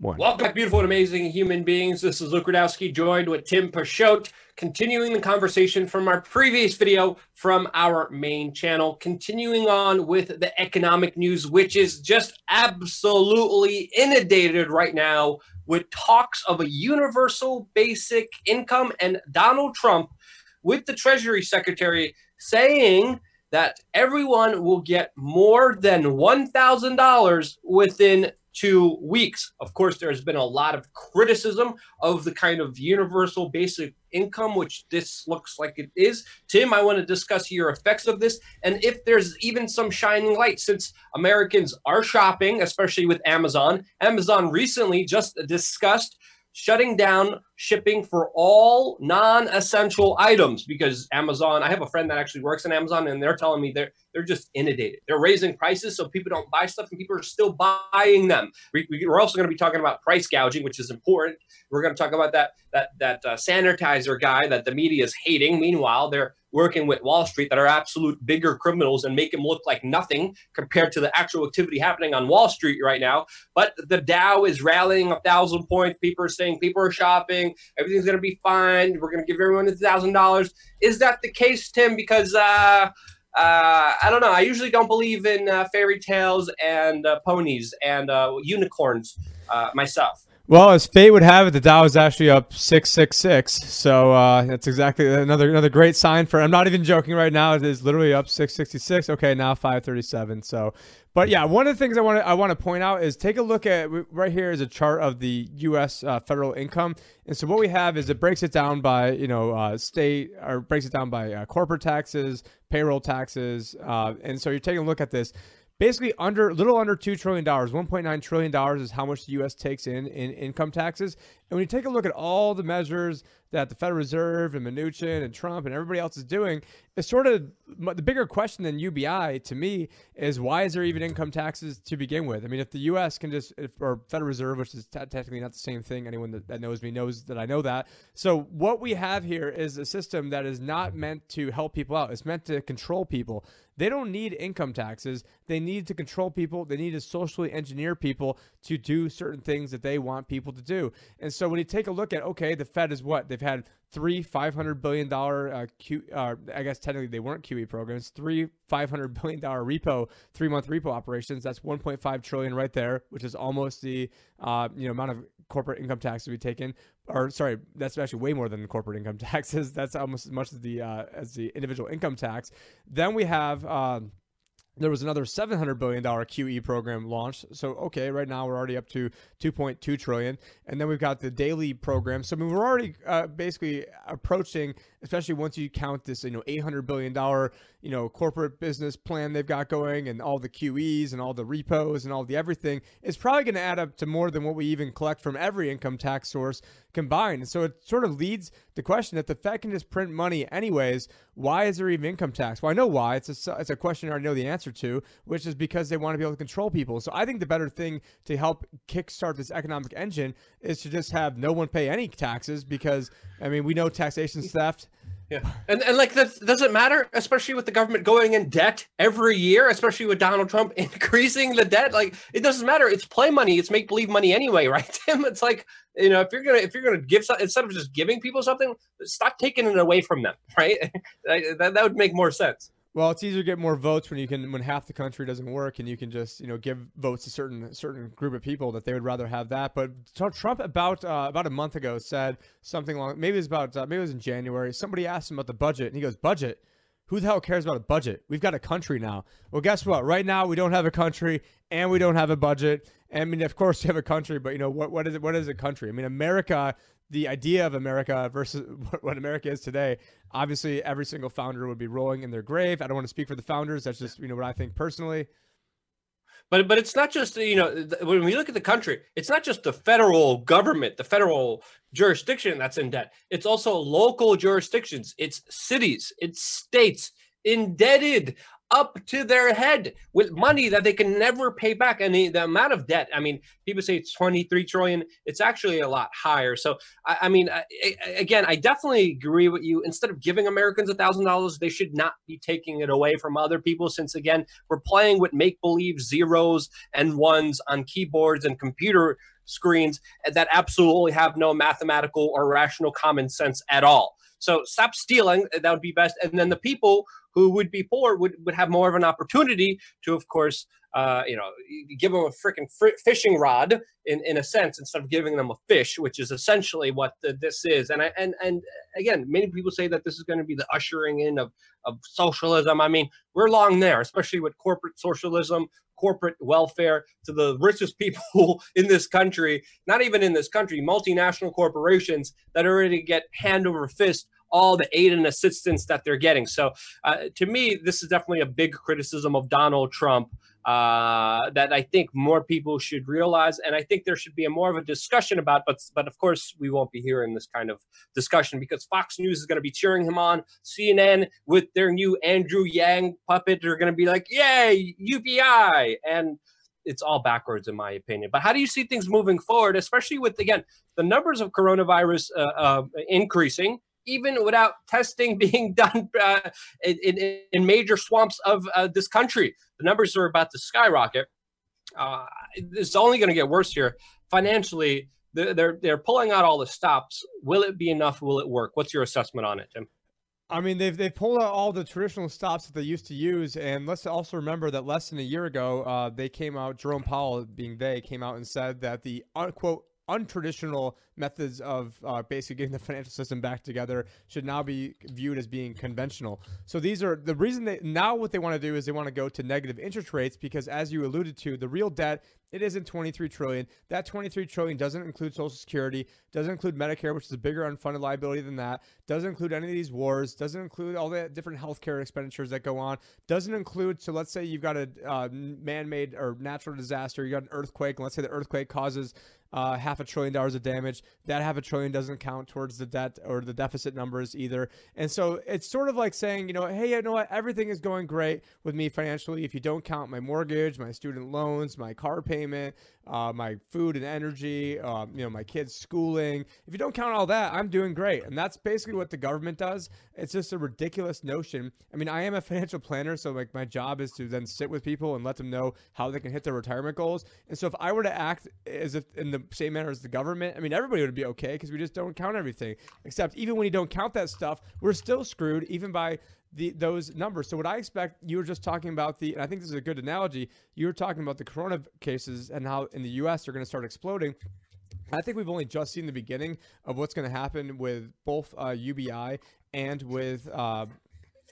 one. Welcome beautiful and amazing human beings. This is Luke Rudkowski, joined with Tim Picciott, continuing the conversation from our previous video from our main channel, continuing on with the economic news, which is just absolutely inundated right now with talks of a universal basic income and Donald Trump with the Treasury Secretary saying that everyone will get more than $1,000 within two weeks. Of course, there's been a lot of criticism of the kind of universal basic income, which this looks like it is. Tim, I want to discuss your effects of this and if there's even some shining light since Americans are shopping, especially with Amazon. Amazon recently just discussed shutting down shipping for all non-essential items because Amazon. I have a friend that actually works in Amazon, and they're telling me they're they're just inundated. They're raising prices so people don't buy stuff, and people are still buying them. We, are also going to be talking about price gouging, which is important. We're going to talk about that that that uh, sanitizer guy that the media is hating. Meanwhile, they're working with Wall Street that are absolute bigger criminals and make them look like nothing compared to the actual activity happening on Wall Street right now. But the Dow is rallying a thousand points. People are saying people are shopping. Everything's going to be fine. We're going to give everyone a thousand dollars. Is that the case, Tim? Because uh, uh, I don't know. I usually don't believe in uh, fairy tales and uh, ponies and uh, unicorns uh, myself. Well, as fate would have it, the Dow is actually up six six six. So uh, that's exactly another another great sign for. I'm not even joking right now. It is literally up six sixty six. Okay, now five thirty seven. So, but yeah, one of the things I want to I want to point out is take a look at right here is a chart of the U.S. Uh, federal income, and so what we have is it breaks it down by you know uh, state or breaks it down by uh, corporate taxes, payroll taxes, uh, and so you're taking a look at this basically under little under $2 trillion 1.9 trillion dollars is how much the us takes in in income taxes and when you take a look at all the measures that the Federal Reserve and Mnuchin and Trump and everybody else is doing, it's sort of the bigger question than UBI to me is why is there even income taxes to begin with? I mean, if the U.S. can just, if, or Federal Reserve, which is t- technically not the same thing, anyone that, that knows me knows that I know that. So what we have here is a system that is not meant to help people out. It's meant to control people. They don't need income taxes. They need to control people. They need to socially engineer people to do certain things that they want people to do. And so when you take a look at, okay, the Fed is what? They've had three $500 billion, uh, Q, uh, I guess technically they weren't QE programs, three $500 billion repo, three month repo operations. That's 1.5 trillion right there, which is almost the, uh, you know, amount of corporate income tax taxes we taken, or sorry, that's actually way more than the corporate income taxes. That's almost as much as the, uh, as the individual income tax. Then we have, um, there was another 700 billion dollar QE program launched. So okay, right now we're already up to 2.2 trillion, and then we've got the daily program. So I mean, we're already uh, basically approaching, especially once you count this, you know, 800 billion dollar, you know, corporate business plan they've got going, and all the QEs and all the repos and all the everything. It's probably going to add up to more than what we even collect from every income tax source combined. So it sort of leads the question that the Fed can just print money anyways. Why is there even income tax? Well, I know why. It's a, it's a question I already know the answer to, which is because they want to be able to control people. So I think the better thing to help kickstart this economic engine is to just have no one pay any taxes because, I mean, we know taxation theft yeah, and and like that doesn't matter, especially with the government going in debt every year, especially with Donald Trump increasing the debt. Like it doesn't matter. It's play money. It's make believe money anyway, right, Tim? It's like you know, if you're gonna if you're gonna give instead of just giving people something, stop taking it away from them, right? that that would make more sense. Well, it's easier to get more votes when you can when half the country doesn't work and you can just you know give votes to certain certain group of people that they would rather have that. But Trump about uh, about a month ago said something along maybe it was about uh, maybe it was in January. Somebody asked him about the budget and he goes budget. Who the hell cares about a budget? We've got a country now. Well, guess what? Right now we don't have a country and we don't have a budget. I mean, of course you have a country, but you know what? What is it? What is a country? I mean, America the idea of America versus what America is today, obviously every single founder would be rolling in their grave. I don't want to speak for the founders. That's just you know what I think personally. But but it's not just you know when we look at the country, it's not just the federal government, the federal jurisdiction that's in debt. It's also local jurisdictions. It's cities. It's states indebted up to their head with money that they can never pay back. And the, the amount of debt, I mean, people say it's 23 trillion. It's actually a lot higher. So, I, I mean, I, again, I definitely agree with you. Instead of giving Americans a thousand dollars, they should not be taking it away from other people. Since again, we're playing with make believe zeros and ones on keyboards and computer screens that absolutely have no mathematical or rational common sense at all. So stop stealing. That would be best. And then the people who would be poor would, would have more of an opportunity to, of course, uh, you know, give them a freaking fr- fishing rod in, in a sense instead of giving them a fish, which is essentially what the, this is. And I, and and again, many people say that this is going to be the ushering in of of socialism. I mean, we're long there, especially with corporate socialism, corporate welfare to the richest people in this country. Not even in this country, multinational corporations that already get hand over fist all the aid and assistance that they're getting. So, uh, to me, this is definitely a big criticism of Donald Trump uh, that I think more people should realize, and I think there should be a more of a discussion about. But but of course, we won't be hearing this kind of discussion because Fox News is going to be cheering him on. CNN with their new Andrew Yang puppet are going to be like, "Yay, UBI!" and it's all backwards in my opinion. But how do you see things moving forward, especially with again the numbers of coronavirus uh, uh, increasing? Even without testing being done uh, in, in, major swamps of uh, this country. The numbers are about to skyrocket. Uh, it's only going to get worse here. Financially, they're, they're, pulling out all the stops. Will it be enough? Will it work? What's your assessment on it, Tim? I mean, they've they've pulled out all the traditional stops that they used to use, and let's also remember that less than a year ago, uh, they came out. Jerome Powell, being they, came out and said that the unquote untraditional methods of uh, basically getting the financial system back together should now be viewed as being conventional. So these are the reason they now what they want to do is they want to go to negative interest rates because as you alluded to, the real debt it isn't 23 trillion. That 23 trillion doesn't include Social Security, doesn't include Medicare, which is a bigger unfunded liability than that. Doesn't include any of these wars. Doesn't include all the different healthcare expenditures that go on. Doesn't include. So let's say you've got a uh, man-made or natural disaster. You got an earthquake. And let's say the earthquake causes uh, half a trillion dollars of damage. That half a trillion doesn't count towards the debt or the deficit numbers either. And so it's sort of like saying, you know, hey, you know what? Everything is going great with me financially. If you don't count my mortgage, my student loans, my car payment, uh, my food and energy, um, you know, my kids' schooling. If you don't count all that, I'm doing great. And that's basically what the government does. It's just a ridiculous notion. I mean, I am a financial planner, so like my job is to then sit with people and let them know how they can hit their retirement goals. And so if I were to act as if in the same manner as the government, I mean, everybody would be okay because we just don't count everything. Except even when you don't count that stuff, we're still screwed, even by the those numbers. So what I expect, you were just talking about the, and I think this is a good analogy. You were talking about the corona cases and how in the U.S. they're going to start exploding. I think we've only just seen the beginning of what's going to happen with both uh, UBI and with uh,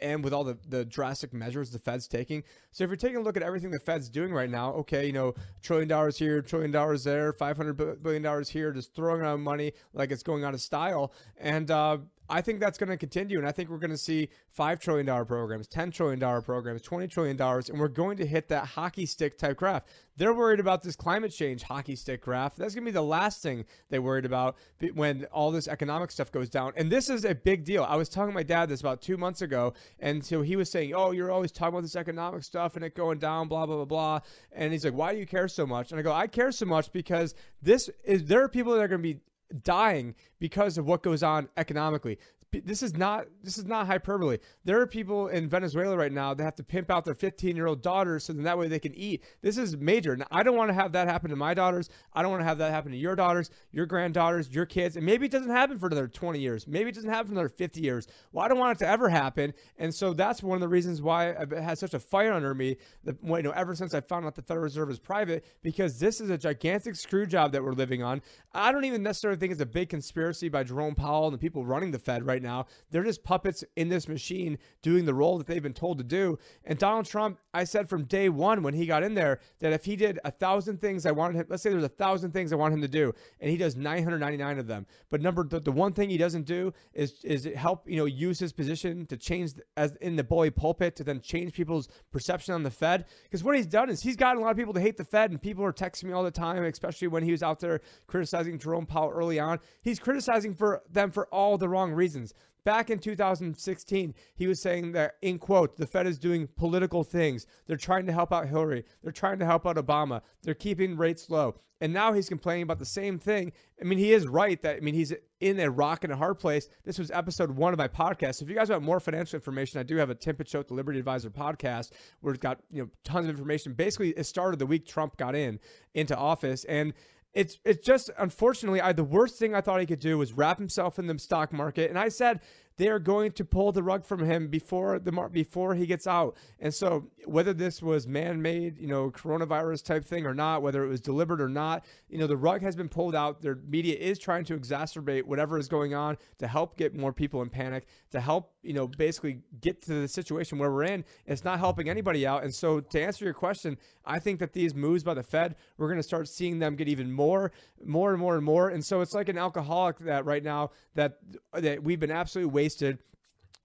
and with all the, the drastic measures the Fed's taking. So if you're taking a look at everything the Fed's doing right now, okay, you know, trillion dollars here, trillion dollars there, 500 billion dollars here, just throwing around money like it's going out of style. And uh, I think that's going to continue. And I think we're going to see $5 trillion programs, $10 trillion programs, $20 trillion, and we're going to hit that hockey stick type graph. They're worried about this climate change hockey stick graph. That's going to be the last thing they worried about when all this economic stuff goes down. And this is a big deal. I was telling my dad this about two months ago. And so he was saying, Oh, you're always talking about this economic stuff and it going down, blah, blah, blah, blah. And he's like, Why do you care so much? And I go, I care so much because this is, there are people that are going to be dying because of what goes on economically this is not this is not hyperbole. There are people in Venezuela right now that have to pimp out their 15 year old daughters so that, that way they can eat. This is major. I don't want to have that happen to my daughters. I don't want to have that happen to your daughters, your granddaughters, your kids. And maybe it doesn't happen for another 20 years. Maybe it doesn't happen for another 50 years. Well, I don't want it to ever happen. And so that's one of the reasons why I've had such a fire under me. That you know, ever since I found out the Federal Reserve is private, because this is a gigantic screw job that we're living on. I don't even necessarily think it's a big conspiracy by Jerome Powell and the people running the Fed right now. They're just puppets in this machine doing the role that they've been told to do. And Donald Trump, I said from day one when he got in there that if he did a thousand things I wanted him, let's say there's a thousand things I want him to do, and he does 999 of them. But number the, the one thing he doesn't do is is help you know use his position to change as in the bully pulpit to then change people's perception on the Fed. Because what he's done is he's gotten a lot of people to hate the Fed, and people are texting me all the time, especially when he was out there criticizing Jerome Powell early on. He's criticizing for them for all the wrong reasons. Back in 2016, he was saying that, in quote, the Fed is doing political things. They're trying to help out Hillary. They're trying to help out Obama. They're keeping rates low. And now he's complaining about the same thing. I mean, he is right that, I mean, he's in a rock and a hard place. This was episode one of my podcast. If you guys want more financial information, I do have a Tim Picciott, the Liberty Advisor podcast, where it's got, you know, tons of information. Basically, it started the week Trump got in, into office. And it's it's just unfortunately I the worst thing I thought he could do was wrap himself in the stock market. And I said they are going to pull the rug from him before the before he gets out. And so whether this was man-made, you know, coronavirus type thing or not, whether it was deliberate or not, you know, the rug has been pulled out. Their media is trying to exacerbate whatever is going on to help get more people in panic, to help, you know, basically get to the situation where we're in. It's not helping anybody out. And so to answer your question, I think that these moves by the Fed, we're going to start seeing them get even more, more and more and more. And so it's like an alcoholic that right now that that we've been absolutely wasted.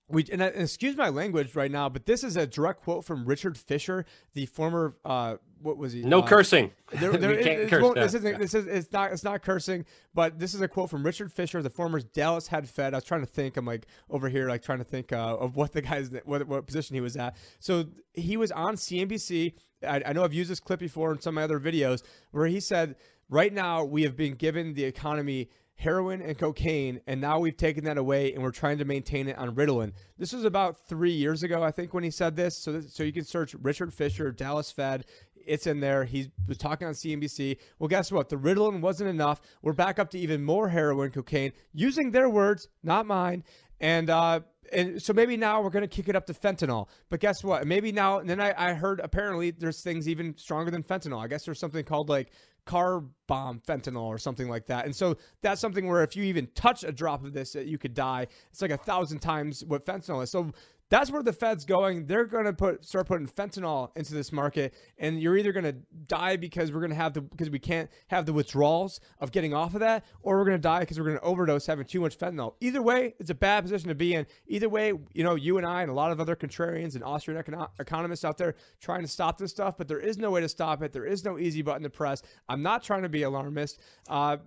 We and, and excuse my language right now, but this is a direct quote from Richard Fisher, the former uh, what was he? No uh, cursing. There, there, it, it, curse, this isn't. This is. It's not. It's not cursing. But this is a quote from Richard Fisher, the former Dallas head Fed. I was trying to think. I'm like over here, like trying to think uh, of what the guy's what, what position he was at. So he was on CNBC. I, I know I've used this clip before in some of my other videos where he said, "Right now we have been given the economy." Heroin and cocaine, and now we've taken that away and we're trying to maintain it on Ritalin. This was about three years ago, I think, when he said this. So, this, so you can search Richard Fisher, Dallas Fed. It's in there. He was talking on CNBC. Well, guess what? The Ritalin wasn't enough. We're back up to even more heroin, cocaine, using their words, not mine. And uh, and so maybe now we're going to kick it up to fentanyl. But guess what? Maybe now, and then I, I heard apparently there's things even stronger than fentanyl. I guess there's something called like car bomb fentanyl or something like that. And so that's something where if you even touch a drop of this, uh, you could die. It's like a thousand times what fentanyl is. So that's where the Fed's going. They're going to put start putting fentanyl into this market, and you're either going to die because we're going to have the because we can't have the withdrawals of getting off of that, or we're going to die because we're going to overdose having too much fentanyl. Either way, it's a bad position to be in. Either way, you know, you and I and a lot of other contrarians and Austrian econo- economists out there trying to stop this stuff, but there is no way to stop it. There is no easy button to press. I'm not trying to be alarmist. Uh,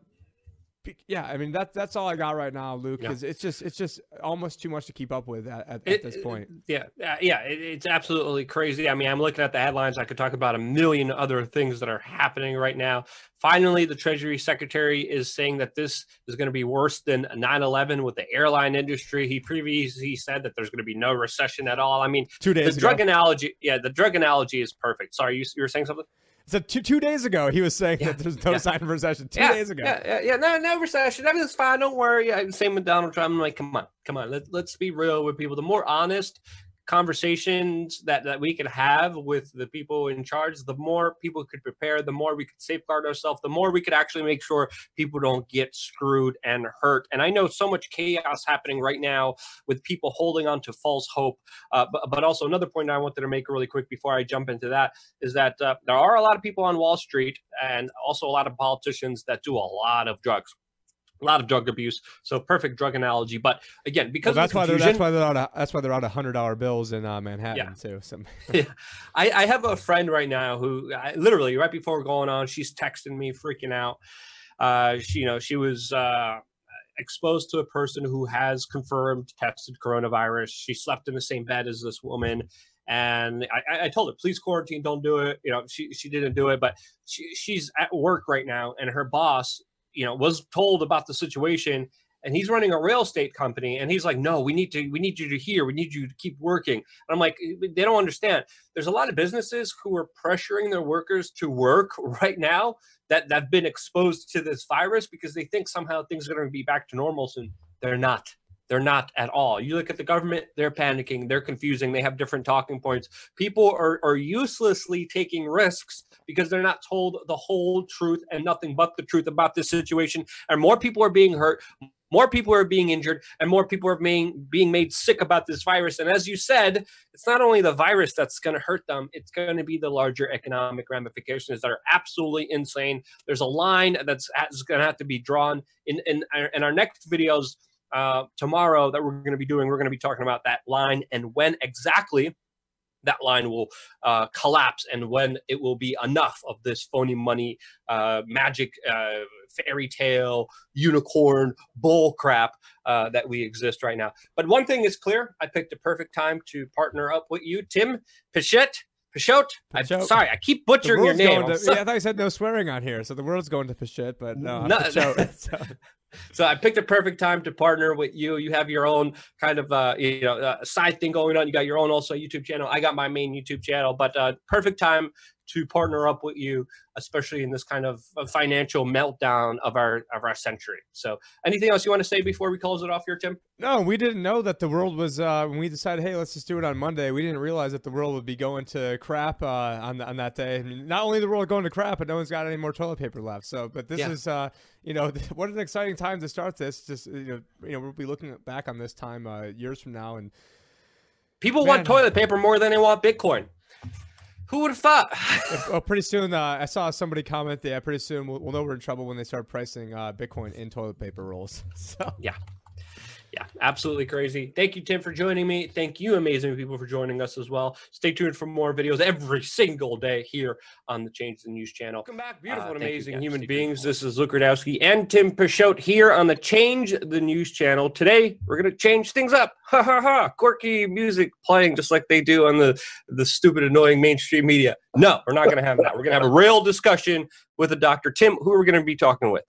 yeah, I mean that that's all I got right now, Luke. Because yeah. it's just it's just almost too much to keep up with at, at, it, at this point. Yeah, uh, yeah, it, it's absolutely crazy. I mean, I'm looking at the headlines. I could talk about a million other things that are happening right now. Finally, the Treasury Secretary is saying that this is going to be worse than 9/11 with the airline industry. He previously said that there's going to be no recession at all. I mean, two days. The ago. drug analogy, yeah, the drug analogy is perfect. Sorry, you, you were saying something. So two, two days ago, he was saying yeah, that there's no yeah. sign of recession. Two yeah, days ago. Yeah, yeah, yeah, no, no recession. Everything's fine. Don't worry. I'm Same with Donald Trump. I'm like, come on, come on. Let, let's be real with people. The more honest conversations that, that we could have with the people in charge, the more people could prepare, the more we could safeguard ourselves, the more we could actually make sure people don't get screwed and hurt. And I know so much chaos happening right now with people holding on to false hope. Uh, but, but also, another point I wanted to make really quick before I jump into that is that uh, there are a lot of people on Wall Street and also a lot of politicians that do a lot of drugs a lot of drug abuse. So perfect drug analogy. But again, because well, that's why they're that's why they're out of, that's why they're out of hundred dollar bills in uh, Manhattan yeah. too. So yeah. I, I have a friend right now who I, literally right before going on, she's texting me, freaking out. Uh, she you know she was uh, exposed to a person who has confirmed tested coronavirus. She slept in the same bed as this woman. And I, I told her, please quarantine, don't do it. You know, she, she didn't do it, but she, she's at work right now, and her boss you know was told about the situation and he's running a real estate company and he's like no we need to we need you to hear we need you to keep working. And i'm like they don't understand. There's a lot of businesses who are pressuring their workers to work right now that that have been exposed to this virus because they think somehow things are going to be back to normal soon. They're not they're not at all. You look at the government, they're panicking, they're confusing, they have different talking points. People are, are uselessly taking risks because they're not told the whole truth and nothing but the truth about this situation. And more people are being hurt, more people are being injured, and more people are being being made sick about this virus. And as you said, it's not only the virus that's going to hurt them; it's going to be the larger economic ramifications that are absolutely insane. There's a line that's, that's going to have to be drawn in in, in our next videos uh, tomorrow that we're going to be doing. We're going to be talking about that line and when exactly that line will uh, collapse and when it will be enough of this phony money, uh, magic, uh, fairy tale, unicorn, bull crap uh, that we exist right now. But one thing is clear I picked a perfect time to partner up with you, Tim Pichette. Pichot? I'm sorry, I keep butchering your name. To, yeah, I thought you said no swearing on here, so the world's going to Pichot, but no, no. Pichot, so. So I picked a perfect time to partner with you. You have your own kind of uh, you know uh, side thing going on. You got your own also YouTube channel. I got my main YouTube channel, but uh, perfect time to partner up with you, especially in this kind of financial meltdown of our of our century. So, anything else you want to say before we close it off here, Tim? No, we didn't know that the world was uh, when we decided, hey, let's just do it on Monday. We didn't realize that the world would be going to crap uh, on on that day. I mean, not only the world going to crap, but no one's got any more toilet paper left. So, but this yeah. is, uh, you know, what an exciting time to start this. Just you know, you know, we'll be looking back on this time uh, years from now, and people man, want toilet paper more than they want Bitcoin. Who would have thought? well, pretty soon, uh, I saw somebody comment that pretty soon we'll, we'll, know we're in trouble when they start pricing uh, Bitcoin in toilet paper rolls. So yeah, yeah, absolutely crazy. Thank you, Tim, for joining me. Thank you, amazing people, for joining us as well. Stay tuned for more videos every single day here on the Change the News channel. Welcome back, beautiful uh, and amazing human beings. This is Luke Rudkowski and Tim Picciott here on the Change the News channel. Today, we're going to change things up. Ha ha ha! Quirky music playing just like they do on the the stupid, annoying mainstream media. No, we're not going to have that. We're going to have a real discussion with a Dr. Tim, who we're going to be talking with.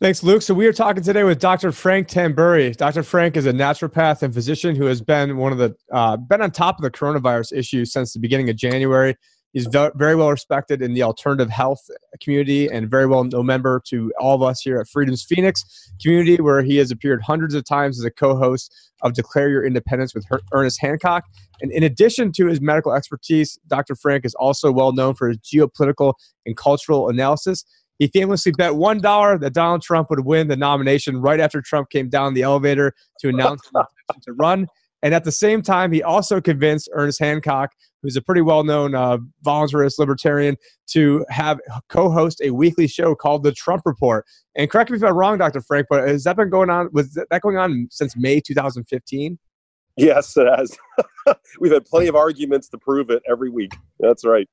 Thanks, Luke. So we are talking today with Dr. Phranq Tamburri. Dr. Phranq is a naturopath and physician who has been one of the uh, been on top of the coronavirus issue since the beginning of January. He's very well respected in the alternative health community and very well known member to all of us here at Freedom's Phoenix community, where he has appeared hundreds of times as a co-host of Declare Your Independence with Ernest Hancock. And in addition to his medical expertise, Dr. Phranq is also well known for his geopolitical and cultural analysis. He famously bet one dollar that Donald Trump would win the nomination right after Trump came down the elevator to announce to run. And at the same time, he also convinced Ernest Hancock, who's a pretty well-known uh, voluntarist libertarian, to have co-host a weekly show called The Trump Report. And correct me if I'm wrong, Dr. Phranq, but has that been going on? Was that going on since May 2015? Yes, it has. We've had plenty of arguments to prove it every week. That's right.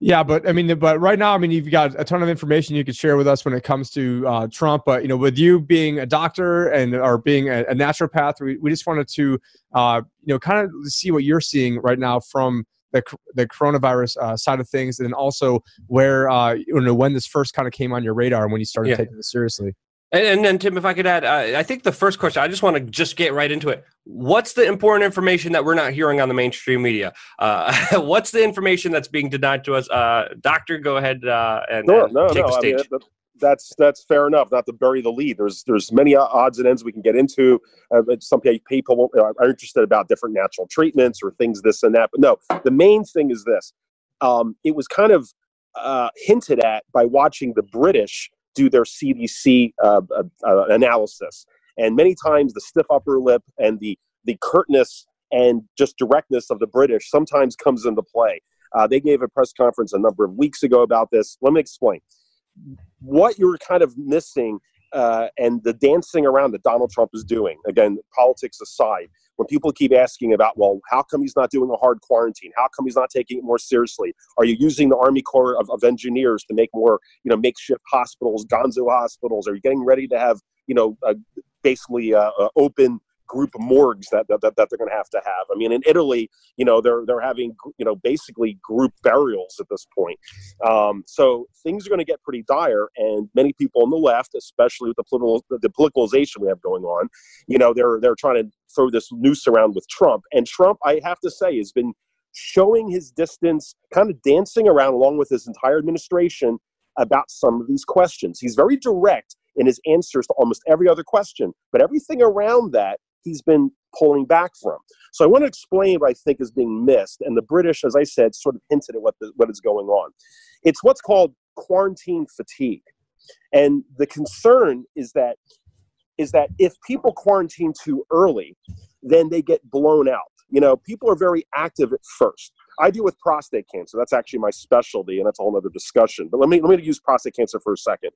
Yeah, but I mean, but right now, I mean, you've got a ton of information you could share with us when it comes to uh, Trump. But you know, with you being a doctor and or being a, a naturopath, we, we just wanted to uh, you know kind of see what you're seeing right now from the the coronavirus uh, side of things, and also where uh, you know when this first kind of came on your radar and when you started yeah. taking this seriously. And, and then Tim, if I could add, uh, I think the first question, I just want to just get right into it. What's the important information that we're not hearing on the mainstream media? Uh, what's the information that's being denied to us? Uh, doctor, go ahead uh, and, no, no, take no. the stage. I mean, that's that's fair enough. Not to bury the lead. There's there's many odds and ends we can get into. Uh, some people are interested about different natural treatments or things this and that. But no, the main thing is this. Um, it was kind of uh, hinted at by watching the British do their CDC uh, uh, uh, analysis. And many times the stiff upper lip and the, the curtness and just directness of the British sometimes comes into play. Uh, they gave a press conference a number of weeks ago about this. Let me explain. What you're kind of missing uh, and the dancing around that Donald Trump is doing, again, politics aside, when people keep asking about, well, how come he's not doing a hard quarantine? How come he's not taking it more seriously? Are you using the Army Corps of, of Engineers to make more, you know, makeshift hospitals, gonzo hospitals? Are you getting ready to have, you know, uh, basically uh, uh, open group morgues that, that, that they're going to have to have. I mean, in Italy, you know, they're they're having you know basically group burials at this point. Um, so things are going to get pretty dire, and many people on the left, especially with the political the politicalization we have going on, you know, they're they're trying to throw this noose around with Trump. And Trump, I have to say, has been showing his distance, kind of dancing around along with his entire administration about some of these questions. He's very direct in his answers to almost every other question, but everything around that he's been pulling back from. So I want to explain what I think is being missed. And the British, as I said, sort of hinted at what, the, what is going on. It's what's called quarantine fatigue. And the concern is that is that if people quarantine too early, then they get blown out. You know, people are very active at first. I deal with prostate cancer. That's actually my specialty, and that's a whole other discussion. But let me let me use prostate cancer for a second.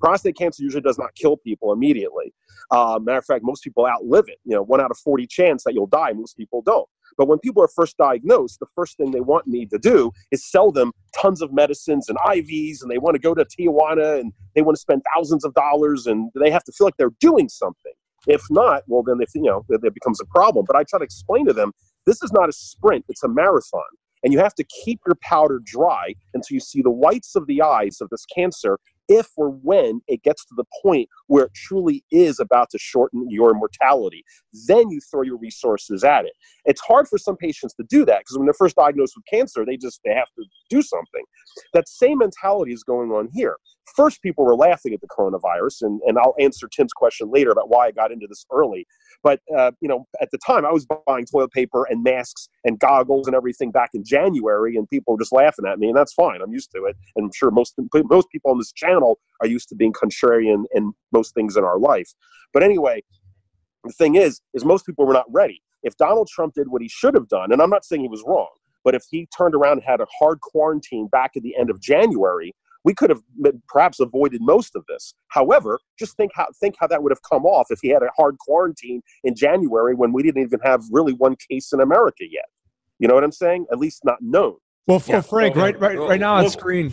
Prostate cancer usually does not kill people immediately. Uh, matter of fact, most people outlive it. You know, one out of forty chance that you'll die. Most people don't. But when people are first diagnosed, the first thing they want me to do is sell them tons of medicines and IVs, and they want to go to Tijuana and they want to spend thousands of dollars, and they have to feel like they're doing something. If not, well, then they, you know, it becomes a problem. But I try to explain to them this is not a sprint, it's a marathon. And you have to keep your powder dry until you see the whites of the eyes of this cancer if or when it gets to the point where it truly is about to shorten your mortality. Then you throw your resources at it. It's hard for some patients to do that because when they're first diagnosed with cancer, they just they have to do something. That same mentality is going on here. First, people were laughing at the coronavirus, and, and I'll answer Tim's question later about why I got into this early. But uh, you know, at the time, I was buying toilet paper and masks and goggles and everything back in January, and people were just laughing at me, and that's fine. I'm used to it, and I'm sure most most people on this channel are used to being contrarian in most things in our life. But anyway, the thing is, is most people were not ready. If Donald Trump did what he should have done, and I'm not saying he was wrong, but if he turned around and had a hard quarantine back at the end of January, we could have perhaps avoided most of this. However, just think how think how that would have come off if he had a hard quarantine in January when we didn't even have really one case in America yet. You know what I'm saying? At least not known. Well, yeah, Phranq, right, right, right now on screen.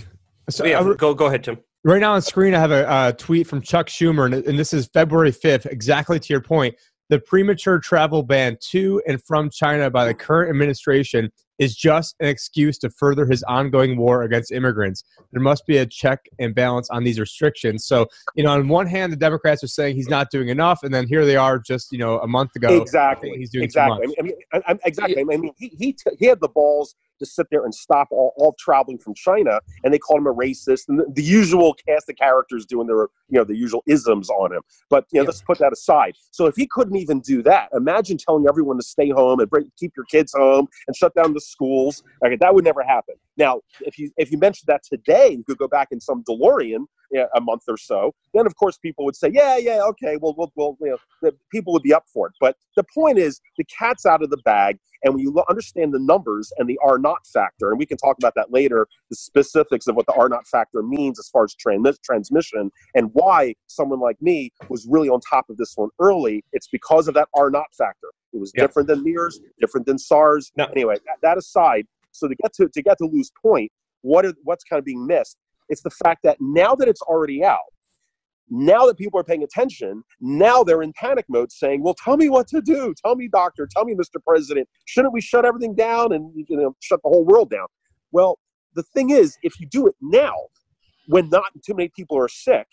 So, yeah, uh, go go ahead, Tim. Right now on screen, I have a, a tweet from Chuck Schumer, and, and this is February 5th, exactly to your point. The premature travel ban to and from China by the current administration is just an excuse to further his ongoing war against immigrants. There must be a check and balance on these restrictions. So, you know, on one hand, the Democrats are saying he's not doing enough, and then here they are, just you know, a month ago, exactly, he's doing exactly. I mean, I mean, exactly. I mean, he he t- he had the balls to sit there and stop all, all traveling from China, and they called him a racist, and the, the, usual cast of characters doing their, you know, the usual isms on him. But you know, yeah. let's put that aside. So if he couldn't even do that, imagine telling everyone to stay home and break, keep your kids home and shut down the schools. Okay, that would never happen. Now, if you if you mentioned that today, you could go back in some DeLorean you know, a month or so. Then, of course, people would say, "Yeah, yeah, okay, well, we'll, we'll you know, the people would be up for it." But the point is, the cat's out of the bag, and when you understand the numbers and the R naught factor, and we can talk about that later, the specifics of what the R naught factor means as far as trans- transmission and why someone like me was really on top of this one early. It's because of that R naught factor. It was yep. different than MERS, different than SARS. No. Anyway, that, that aside, so to get to to get to Luke's point, what is what's kind of being missed? It's the fact that now that it's already out, now that people are paying attention, now they're in panic mode saying, Well, tell me what to do. Tell me, doctor. Tell me, Mr. President. Shouldn't we shut everything down and you know, shut the whole world down? Well, the thing is, if you do it now, when not too many people are sick,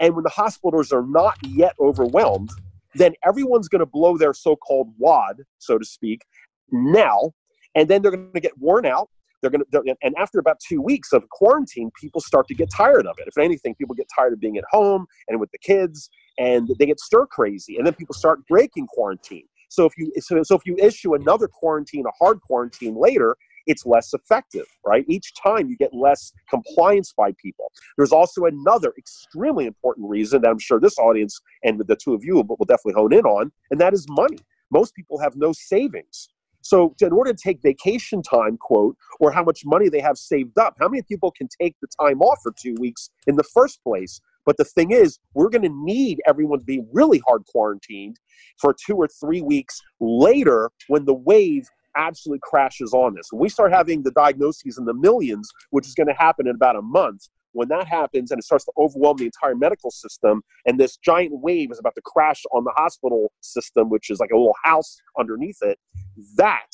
and when the hospitals are not yet overwhelmed, then everyone's going to blow their so called wad, so to speak, now and then they're going to get worn out. They're going to, and after about two weeks of quarantine, people start to get tired of it. If anything, people get tired of being at home and with the kids, and they get stir crazy, and then people start breaking quarantine. So if you so, so if you issue another quarantine, a hard quarantine later, it's less effective, right? Each time you get less compliance by people. There's also another extremely important reason that I'm sure this audience and the two of you will, will definitely hone in on, and that is money. Most people have no savings. So, in order to take vacation time, quote, or how much money they have saved up, how many people can take the time off for two weeks in the first place? But the thing is, we're going to need everyone to be really hard quarantined for two or three weeks later when the wave absolutely crashes on us. When we start having the diagnoses in the millions, which is going to happen in about a month, when that happens and it starts to overwhelm the entire medical system, and this giant wave is about to crash on the hospital system, which is like a little house underneath it, that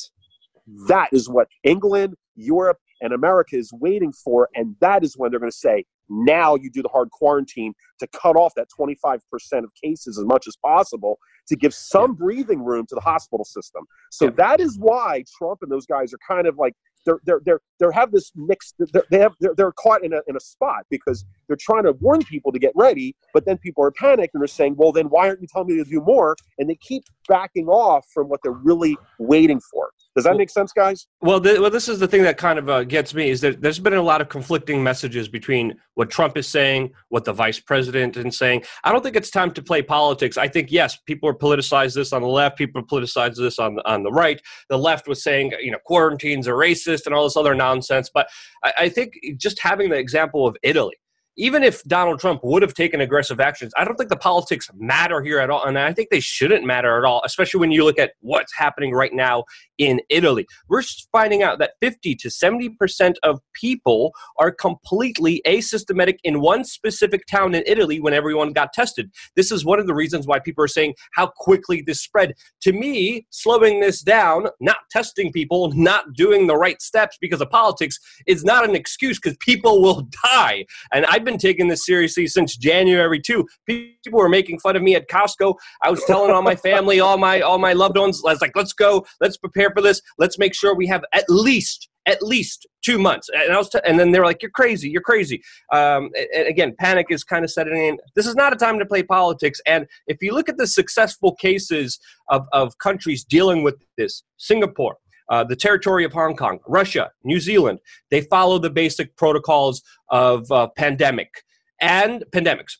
that is what England, Europe, and America is waiting for, and that is when they're going to say, now you do the hard quarantine to cut off that 25% of cases as much as possible to give some breathing room to the hospital system. So yeah. that is why Trump and those guys are kind of like they're they're they're they have this mixed they're, they have they're, they're caught in a, in a spot because they're trying to warn people to get ready but then people are panicked and they're saying well then why aren't you telling me to do more? And they keep backing off from what they're really waiting for does that make sense guys? well the, well this is the thing that kind of uh, gets me is that there's been a lot of conflicting messages between what trump is saying what the vice president is saying. I don't think it's time to play politics. I think yes people are politicized this on the left people politicize this on, on the right. The left was saying you know quarantines are racist and all this other nonsense. But I, I think just having the example of Italy, even if Donald Trump would have taken aggressive actions, I don't think the politics matter here at all. And I think they shouldn't matter at all, especially when you look at what's happening right now in Italy. We're finding out that 50 to 70% of people are completely asymptomatic in one specific town in Italy when everyone got tested. This is one of the reasons why people are saying how quickly this spread. To me, slowing this down, not testing people, not doing the right steps because of politics is not an excuse because people will die. And I've been taking this seriously since January too. People were making fun of me at Costco. I was telling all my family, all my all my loved ones, I was like, let's go, let's prepare for this. Let's make sure we have at least at least two months. And I was, t- and then they were like, "You're crazy, you're crazy." Um, and again, panic is kind of setting in. This is not a time to play politics. And if you look at the successful cases of of countries dealing with this, Singapore, uh, the territory of Hong Kong, Russia, New Zealand, they follow the basic protocols of uh, pandemic and pandemics.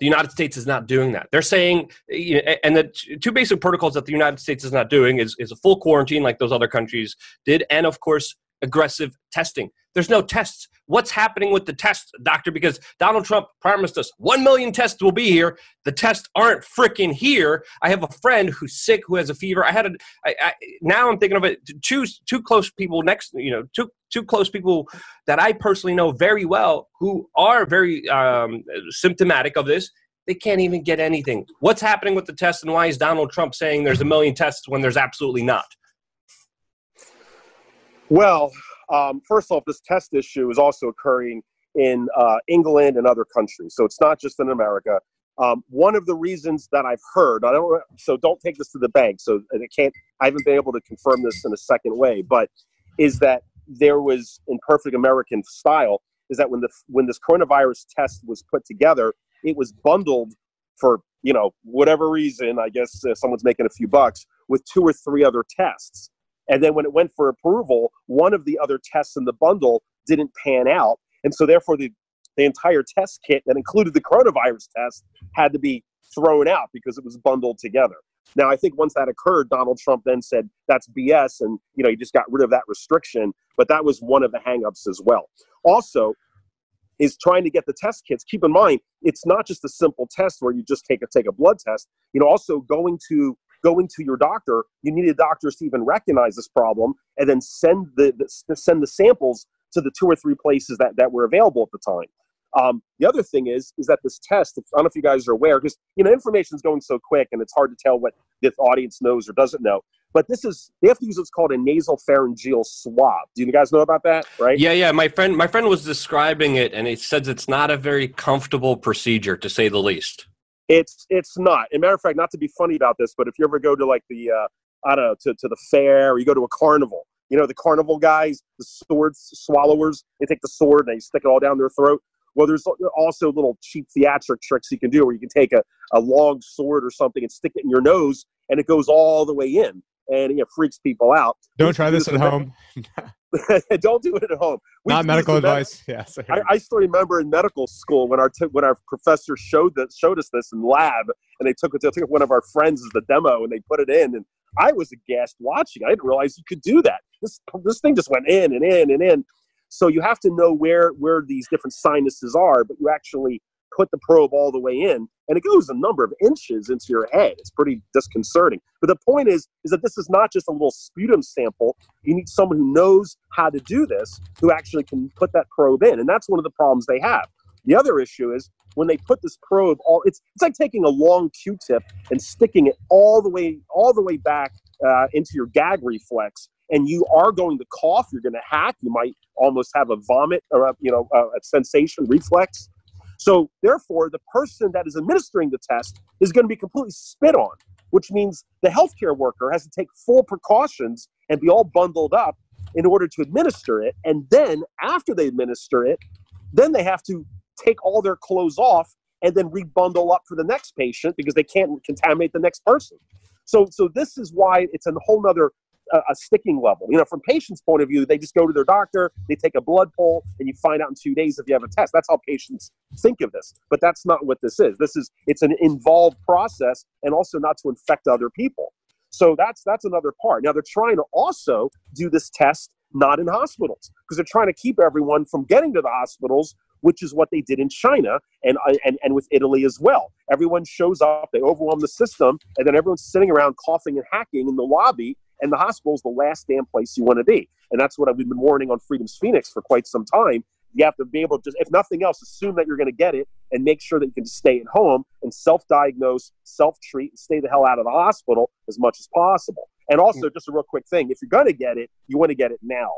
The United States is not doing that. They're saying, and the two basic protocols that the United States is not doing is, is a full quarantine like those other countries did, and of course, aggressive testing. There's no tests. What's happening with the tests, doctor? Because Donald Trump promised us 1 million tests will be here. The tests aren't freaking here. I have a friend who's sick, who has a fever. I had a, I, I, now I'm thinking of it, two, two close people next, you know, two, two close people that I personally know very well who are very um, symptomatic of this. They can't even get anything. What's happening with the tests and why is Donald Trump saying there's a million tests when there's absolutely not? Well, um, first off, this test issue is also occurring in uh, England and other countries, so it's not just in America. Um, one of the reasons that I've heard, I don't, so don't take this to the bank. So I can't, I haven't been able to confirm this in a second way, but is that there was in perfect American style is that when the when this coronavirus test was put together, it was bundled for you know whatever reason. I guess uh, someone's making a few bucks with two or three other tests. And then when it went for approval, one of the other tests in the bundle didn't pan out. And so therefore the, the entire test kit that included the coronavirus test had to be thrown out because it was bundled together. Now I think once that occurred, Donald Trump then said that's BS and you know he just got rid of that restriction. But that was one of the hangups as well. Also, is trying to get the test kits. Keep in mind, it's not just a simple test where you just take a take a blood test. You know, also going to going to your doctor, you needed doctors to even recognize this problem and then send the, the send the samples to the two or three places that, that were available at the time. Um, the other thing is is that this test, I don't know if you guys are aware, because you know information is going so quick and it's hard to tell what the audience knows or doesn't know. But this is they have to use what's called a nasal pharyngeal swab. Do you guys know about that? Right? Yeah, yeah. My friend, my friend was describing it, and he says it's not a very comfortable procedure, to say the least. It's it's not. As a matter of fact, not to be funny about this, but if you ever go to like the uh, I don't know to, to the fair or you go to a carnival, you know the carnival guys, the sword swallowers, they take the sword and they stick it all down their throat. Well, there's also little cheap theatric tricks you can do where you can take a, a long sword or something and stick it in your nose and it goes all the way in and it freaks people out. Don't try this at home. don't do it at home. We Not medical advice. Med- yes, I, I, still remember in medical school when our t- when our professor showed that showed us this in lab, and they took it to one of our friends as the demo, and they put it in, and I was aghast watching. I didn't realize you could do that. This this thing just went in and in and in. So you have to know where where these different sinuses are, but you actually put the probe all the way in and it goes a number of inches into your head. It's pretty disconcerting. But the point is is that this is not just a little sputum sample. You need someone who knows how to do this who actually can put that probe in and that's one of the problems they have. The other issue is when they put this probe all it's it's like taking a long q-tip and sticking it all the way all the way back uh, into your gag reflex and you are going to cough. You're going to hack. You might almost have a vomit or a, you know a, a sensation reflex so, therefore, the person that is administering the test is going to be completely spit on, which means the healthcare worker has to take full precautions and be all bundled up in order to administer it. And then, after they administer it, then they have to take all their clothes off and then rebundle up for the next patient because they can't contaminate the next person. So, so this is why it's a whole nother a, a, sticking level. You know, from patients' point of view, they just go to their doctor, they take a blood poll, and you find out in two days if you have a test. That's how patients think of this. But that's not what this is. This is it's an involved process, and also not to infect other people. So that's that's another part. Now they're trying to also do this test not in hospitals because they're trying to keep everyone from getting to the hospitals which is what they did in China and, and, and with Italy as well. Everyone shows up, they overwhelm the system, and then everyone's sitting around coughing and hacking in the lobby and the hospital is the last damn place you want to be. And that's what we've been warning on Freedom's Phoenix for quite some time. You have to be able to just, if nothing else, assume that you're going to get it and make sure that you can just stay at home and self diagnose, self treat, and stay the hell out of the hospital as much as possible. And also, mm. just a real quick thing if you're going to get it, you want to get it now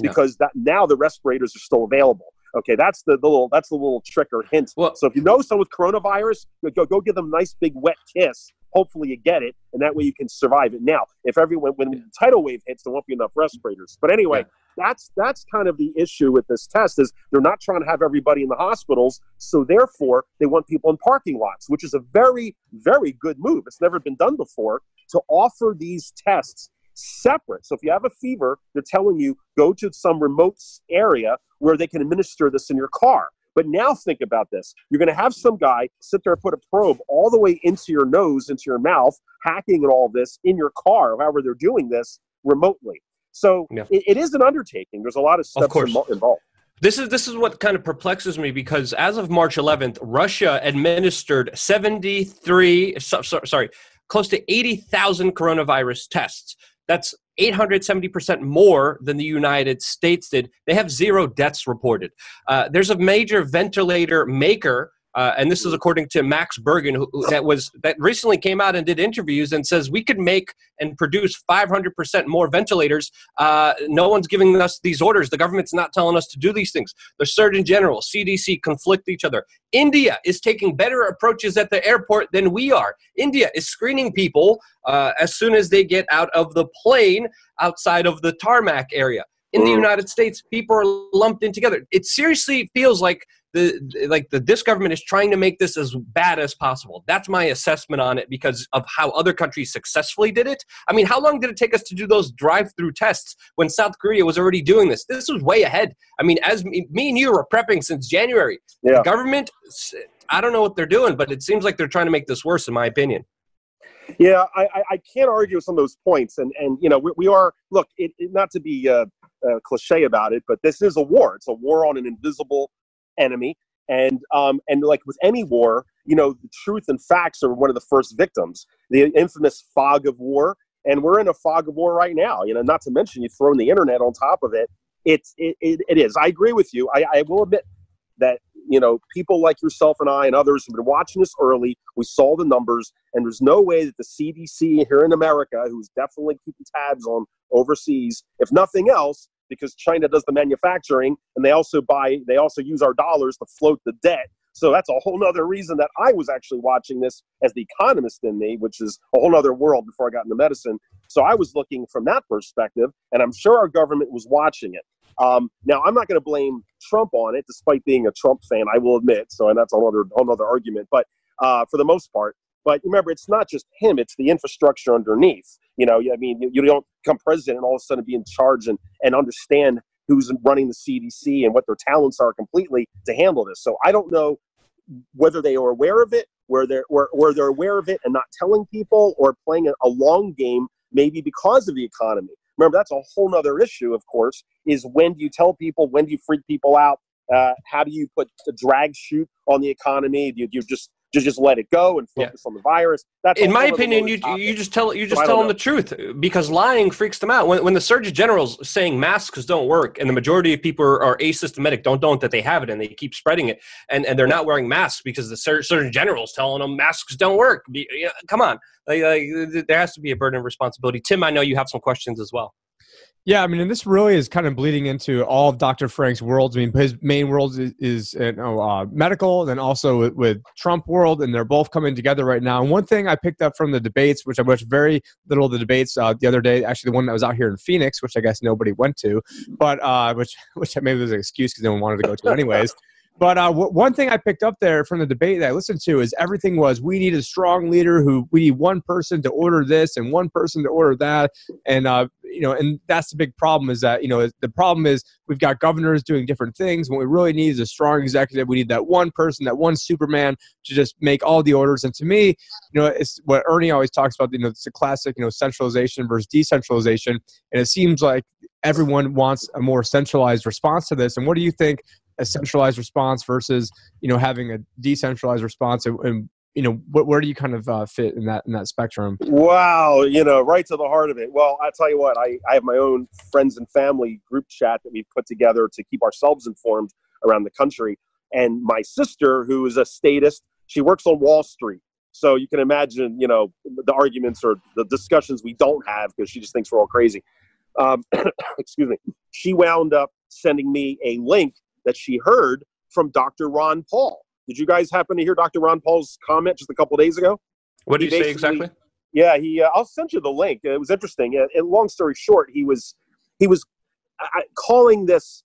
because yeah. that now the respirators are still available. Okay, that's the, the little that's the little trick or hint. Well, so if you know someone with coronavirus, go go give them a nice big wet kiss. Hopefully you get it, and that way you can survive it. Now, if everyone when the tidal wave hits, there won't be enough respirators. But anyway, yeah. that's that's kind of the issue with this test is they're not trying to have everybody in the hospitals, so therefore they want people in parking lots, which is a very very good move. It's never been done before to offer these tests separate. So if you have a fever, they're telling you go to some remote area where they can administer this in your car. But now think about this. You're going to have some guy sit there and put a probe all the way into your nose, into your mouth, hacking and all this in your car, however they're doing this remotely. So yeah. it, it is an undertaking. There's a lot of steps of involved. This is this is what kind of perplexes me because as of March 11th, Russia administered 73 so, so, sorry, close to 80,000 coronavirus tests. That's 870% more than the United States did. They have zero deaths reported. Uh, there's a major ventilator maker uh, and this is according to Max Bergen, who, that was that recently came out and did interviews and says we could make and produce 500% more ventilators. Uh, no one's giving us these orders. The government's not telling us to do these things. The Surgeon General, CDC conflict each other. India is taking better approaches at the airport than we are. India is screening people uh, as soon as they get out of the plane outside of the tarmac area. In the mm. United States, people are lumped in together. It seriously feels like the like the this government is trying to make this as bad as possible. That's my assessment on it because of how other countries successfully did it. I mean, how long did it take us to do those drive-through tests when South Korea was already doing this? This was way ahead. I mean, as me, me and you were prepping since January. Yeah. The government, I don't know what they're doing, but it seems like they're trying to make this worse, in my opinion. Yeah, I, I can't argue with some of those points, and and you know we, we are look it, it, not to be uh, uh, cliche about it, but this is a war. It's a war on an invisible enemy. And um, and like with any war, you know, the truth and facts are one of the first victims. The infamous fog of war, and we're in a fog of war right now. You know, not to mention you throw in the internet on top of it. It's it, it, it is. I agree with you. I, I will admit that you know people like yourself and I and others have been watching this early. We saw the numbers, and there's no way that the CDC here in America, who's definitely keeping tabs on overseas, if nothing else, because China does the manufacturing and they also buy, they also use our dollars to float the debt. So that's a whole other reason that I was actually watching this as the economist in me, which is a whole other world before I got into medicine. So I was looking from that perspective, and I'm sure our government was watching it. Um, now, I'm not going to blame Trump on it, despite being a Trump fan, I will admit. So, and that's another whole other argument. But uh, for the most part, but remember, it's not just him; it's the infrastructure underneath. You know, I mean, you don't become president and all of a sudden be in charge and, and understand who's running the CDC and what their talents are completely to handle this. So I don't know whether they are aware of it, where they're or, or they're aware of it and not telling people, or playing a, a long game, maybe because of the economy. Remember, that's a whole nother issue. Of course, is when do you tell people? When do you freak people out? Uh, how do you put a drag chute on the economy? Do you, do you just just just let it go and focus yeah. on the virus. That's in my opinion. You topic. you just tell you just tell them know. the truth because lying freaks them out. When when the Surgeon General's saying masks don't work and the majority of people are, are asymptomatic, don't don't that they have it and they keep spreading it and, and they're not wearing masks because the Surgeon General's telling them masks don't work. Be, you know, come on, like, like, there has to be a burden of responsibility. Tim, I know you have some questions as well. Yeah, I mean, and this really is kind of bleeding into all of Dr. Phranq's worlds. I mean, his main world is, is you know, uh, medical, and also with, with, Trump world, and they're both coming together right now. And one thing I picked up from the debates, which I watched very little of the debates uh, the other day, actually the one that was out here in Phoenix, which I guess nobody went to, but uh, which which maybe was an excuse because no one wanted to go to anyways. But uh, w- one thing I picked up there from the debate that I listened to is everything was we need a strong leader who we need one person to order this and one person to order that, and uh, you know, and that's the big problem is that you know the problem is we've got governors doing different things. What we really need is a strong executive. We need that one person, that one Superman to just make all the orders. And to me, you know, it's what Ernie always talks about. You know, it's a classic, you know, centralization versus decentralization, and it seems like everyone wants a more centralized response to this. And what do you think a centralized response versus you know having a decentralized response and, and you know wh- where do you kind of uh, fit in that in that spectrum? Wow you know right to the heart of it. Well i tell you what I, I have my own friends and family group chat that we've put together to keep ourselves informed around the country. And my sister who is a statist she works on wall street. So you can imagine you know the arguments or the discussions we don't have because she just thinks we're all crazy. Um, excuse me. She wound up sending me a link that she heard from Dr. Ron Paul. Did you guys happen to hear Dr. Ron Paul's comment just a couple days ago? What did he, say exactly? Yeah, he. Uh, I'll send you the link. It was interesting. And, and long story short, he was he was uh, calling this.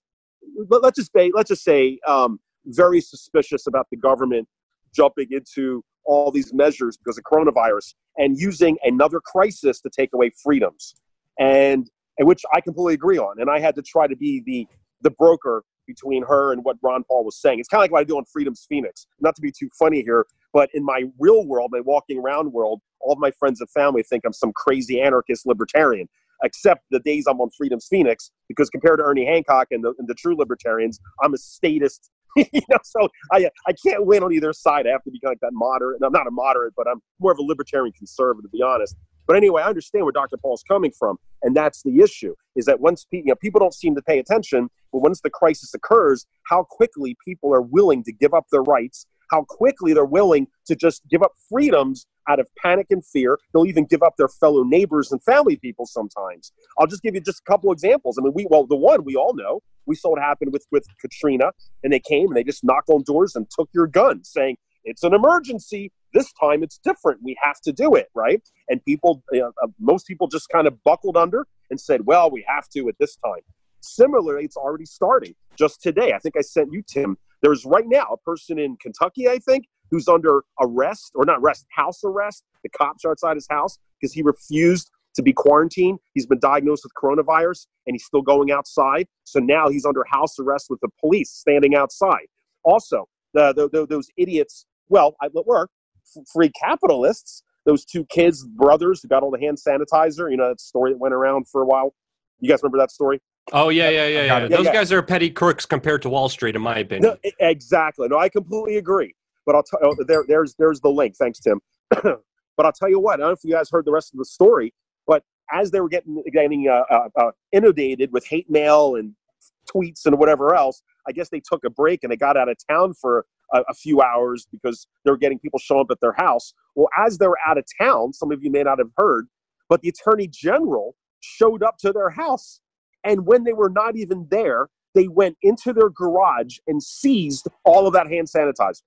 Let, us just say, let's just say, um, very suspicious about the government jumping into all these measures because of coronavirus and using another crisis to take away freedoms, and, and which I completely agree on. And I had to try to be the the broker between her and what Ron Paul was saying. It's kind of like what I do on Freedom's Phoenix. Not to be too funny here, but in my real world, my walking around world, all of my friends and family think I'm some crazy anarchist libertarian. Except the days I'm on Freedom's Phoenix, because compared to Ernie Hancock and the, and the true libertarians, I'm a statist you know, so I I can't win on either side. I have to be kind of like that moderate. I'm not a moderate, but I'm more of a libertarian conservative, to be honest. But anyway, I understand where Dr. Paul's coming from, and that's the issue: is that once you know, people don't seem to pay attention, but once the crisis occurs, how quickly people are willing to give up their rights, how quickly they're willing to just give up freedoms out of panic and fear. They'll even give up their fellow neighbors and family people sometimes. I'll just give you just a couple examples. I mean, we well, the one we all know, we saw what happened with with Katrina, and they came and they just knocked on doors and took your gun, saying it's an emergency. This time it's different. We have to do it, right? And people, you know, uh, most people just kind of buckled under and said, well, we have to at this time. Similarly, it's already starting. Just today, I think I sent you, Tim. There's right now a person in Kentucky, I think, who's under arrest or not arrest, house arrest. The cops are outside his house because he refused to be quarantined. He's been diagnosed with coronavirus and he's still going outside. So now he's under house arrest with the police standing outside. Also, the, the, the those idiots, well, i work, free capitalists, those two kids, brothers who got all the hand sanitizer, you know, that story that went around for a while. You guys remember that story? Oh yeah, yeah, yeah, yeah. Those yeah, guys are petty crooks compared to Wall Street, in my opinion. No, exactly. No, I completely agree. But I'll tell oh, there, there's there's the link. Thanks, Tim. but I'll tell you what. I don't know if you guys heard the rest of the story, but as they were getting getting uh, uh, uh, inundated with hate mail and tweets and whatever else, I guess they took a break and they got out of town for a, a few hours because they were getting people show up at their house. Well, as they were out of town, some of you may not have heard, but the attorney general showed up to their house, and when they were not even there, they went into their garage and seized all of that hand sanitizer.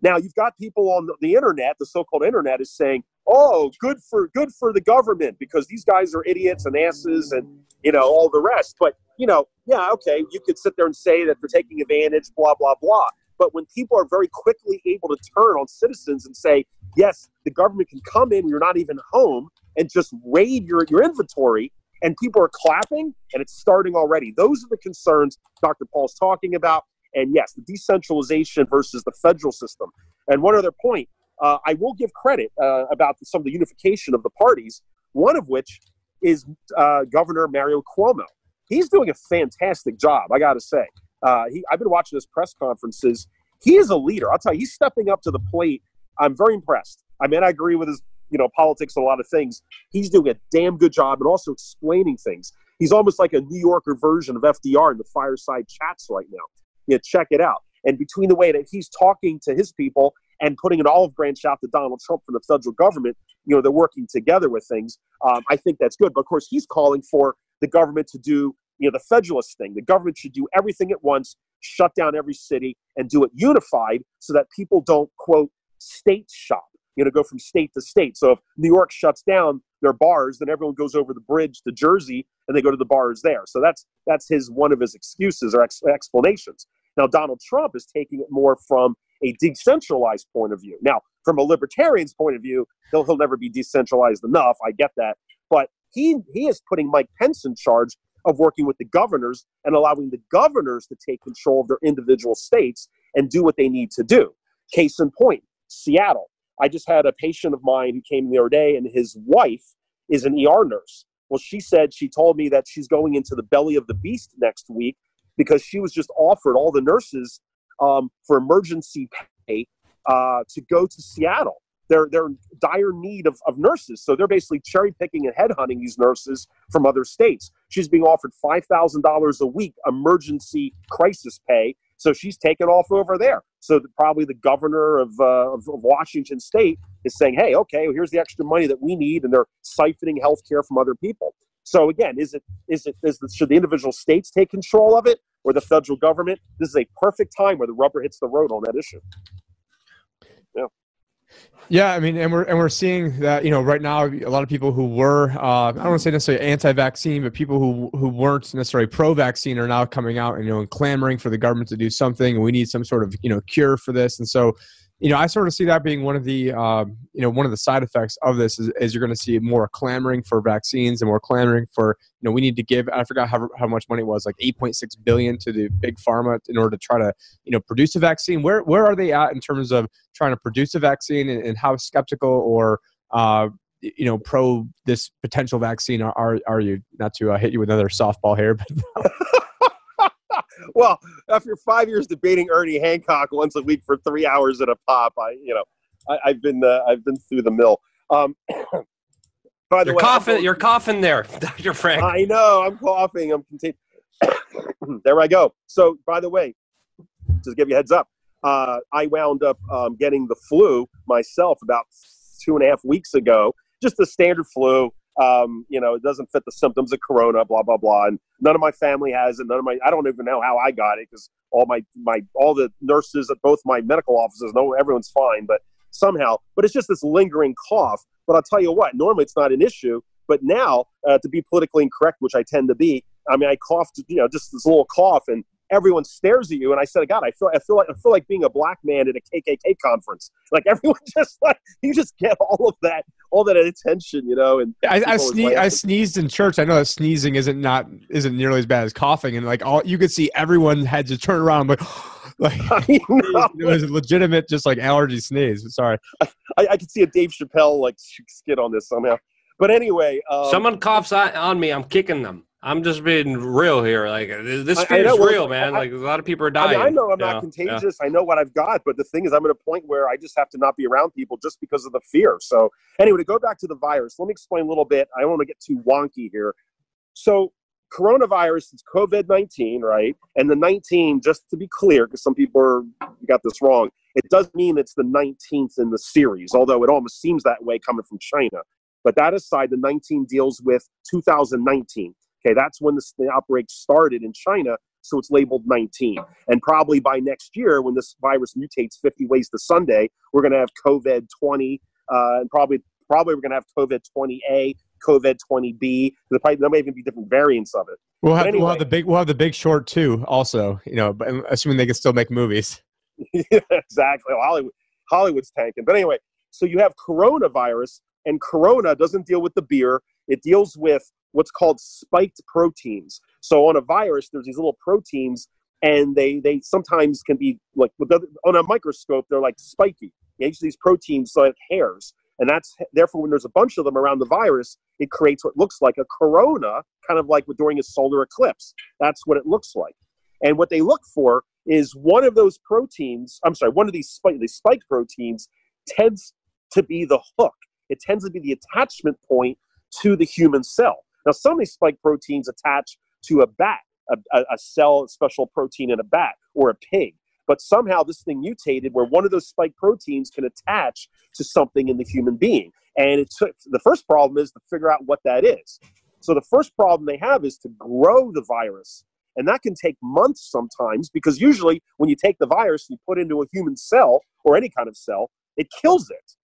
Now you've got people on the internet, the so-called internet, is saying, "Oh, good for good for the government because these guys are idiots and asses and you know all the rest." But you know, yeah, okay, you could sit there and say that they're taking advantage, blah blah blah. But when people are very quickly able to turn on citizens and say, "Yes, the government can come in, you're not even home, and just raid your your inventory," and people are clapping, and it's starting already. Those are the concerns Dr. Paul's talking about. And yes, the decentralization versus the federal system. And one other point, uh, I will give credit uh, about some of the unification of the parties, one of which is uh, Governor Mario Cuomo. He's doing a fantastic job, I got to say. Uh, he, I've been watching his press conferences. He is a leader. I'll tell you, he's stepping up to the plate. I'm very impressed. I mean, I agree with his, you know, politics and a lot of things. He's doing a damn good job and also explaining things. He's almost like a New Yorker version of FDR in the fireside chats right now you know, check it out. And between the way that he's talking to his people and putting an olive branch out to Donald Trump from the federal government, you know, they're working together with things. Um, I think that's good. But of course, he's calling for the government to do, you know, the federalist thing. The government should do everything at once, shut down every city, and do it unified so that people don't, quote, state shop, you know, go from state to state. So if New York shuts down their bars, then everyone goes over the bridge to Jersey and they go to the bars there. So that's that's his one of his excuses or ex- explanations. Now, Donald Trump is taking it more from a decentralized point of view. Now, from a libertarian's point of view, he'll, he'll never be decentralized enough. I get that. But he, he is putting Mike Pence in charge of working with the governors and allowing the governors to take control of their individual states and do what they need to do. Case in point, Seattle. I just had a patient of mine who came the other day, and his wife is an ER nurse. Well, she said she told me that she's going into the belly of the beast next week because she was just offered all the nurses um, for emergency pay uh, to go to Seattle. They're, they're dire need of, of nurses. So they're basically cherry picking and headhunting these nurses from other states. She's being offered $5,000 a week emergency crisis pay. So she's taken off over there. So the, probably the governor of, uh, of, of, Washington state is saying, hey, okay, well, here's the extra money that we need. And they're siphoning health care from other people. So again, is it is it is the, should the individual states take control of it, or the federal government, this is a perfect time where the rubber hits the road on that issue. Yeah. I mean, and we're and we're seeing that you know right now a lot of people who were uh, I don't want to say necessarily anti-vaccine, but people who who weren't necessarily pro-vaccine are now coming out and you know and clamoring for the government to do something. And we need some sort of you know cure for this. And so you know, I sort of see that being one of the, um, you know, one of the side effects of this is, is you're going to see more clamoring for vaccines and more clamoring for, you know, we need to give. I forgot how, how much money it was, like 8.6 billion to the big pharma in order to try to, you know, produce a vaccine. Where where are they at in terms of trying to produce a vaccine, and, and how skeptical or, uh, you know, pro this potential vaccine are are, are you? Not to uh, hit you with another softball here, but. well, after five years debating Ernie Hancock once a week for three hours at a pop, I, you know, I, have been, uh, I've been through the mill. Um, by the you're way, coughing, going, you're coughing there, Dr. Phranq. I know, I'm coughing. I'm continuing. there I go. So, by the way, just give you a heads up, uh, I wound up um, getting the flu myself about two and a half weeks ago. Just the standard flu. Um, you know, it doesn't fit the symptoms of corona, blah blah blah. And none of my family has it. None of my I don't even know how I got it because all my my all the nurses at both my medical offices know everyone's fine, but somehow. But it's just this lingering cough. But I'll tell you what, normally it's not an issue. But now, uh, to be politically incorrect, which I tend to be, I mean, I coughed, you know, just this little cough, and everyone stares at you. And I said, God, I feel, I feel like, I feel like being a black man at a KKK conference. Like everyone just like, you just get all of that, all that attention, you know. And I, I, sne- I sneezed in church. I know that sneezing isn't not, isn't nearly as bad as coughing. And like all, you could see everyone had to turn around. Like, like it was a legitimate, just like allergy sneeze. Sorry. I, I could see a Dave Chappelle like skit on this somehow. But anyway, um, someone coughs on me, I'm kicking them. I'm just being real here. Like this fear is real, man. I, like a lot of people are dying. I, mean, I know I'm not contagious. Yeah. I know what I've got, but the thing is, I'm at a point where I just have to not be around people just because of the fear. So anyway, to go back to the virus, let me explain a little bit. I don't want to get too wonky here. So coronavirus is COVID 19, right? And the 19, just to be clear, because some people are, got this wrong, it does mean it's the 19th in the series, although it almost seems that way coming from China. But that aside, the 19 deals with 2019. Okay, that's when this, the outbreak started in China, so it's labeled 19. And probably by next year, when this virus mutates 50 ways to Sunday, we're going to have COVID 20, uh, and probably probably we're going to have COVID 20A, COVID 20B. There, probably, there may even be different variants of it. We'll have, anyway, we'll have the big we'll have the Big Short too. Also, you know, assuming they can still make movies. yeah, exactly. Well, Hollywood, Hollywood's tanking. But anyway, so you have coronavirus, and Corona doesn't deal with the beer. It deals with what's called spiked proteins. So on a virus, there's these little proteins, and they they sometimes can be like on a microscope, they're like spiky. Each of these proteins like hairs, and that's therefore when there's a bunch of them around the virus, it creates what looks like a corona, kind of like during a solar eclipse. That's what it looks like. And what they look for is one of those proteins. I'm sorry, one of these spike these spike proteins tends to be the hook. It tends to be the attachment point to the human cell. Now, some of these spike proteins attach to a bat, a, a, cell, special protein in a bat or a pig. But somehow this thing mutated where one of those spike proteins can attach to something in the human being. And it took the first problem is to figure out what that is. So the first problem they have is to grow the virus. And that can take months sometimes because usually when you take the virus and you put it into a human cell or any kind of cell, it kills it.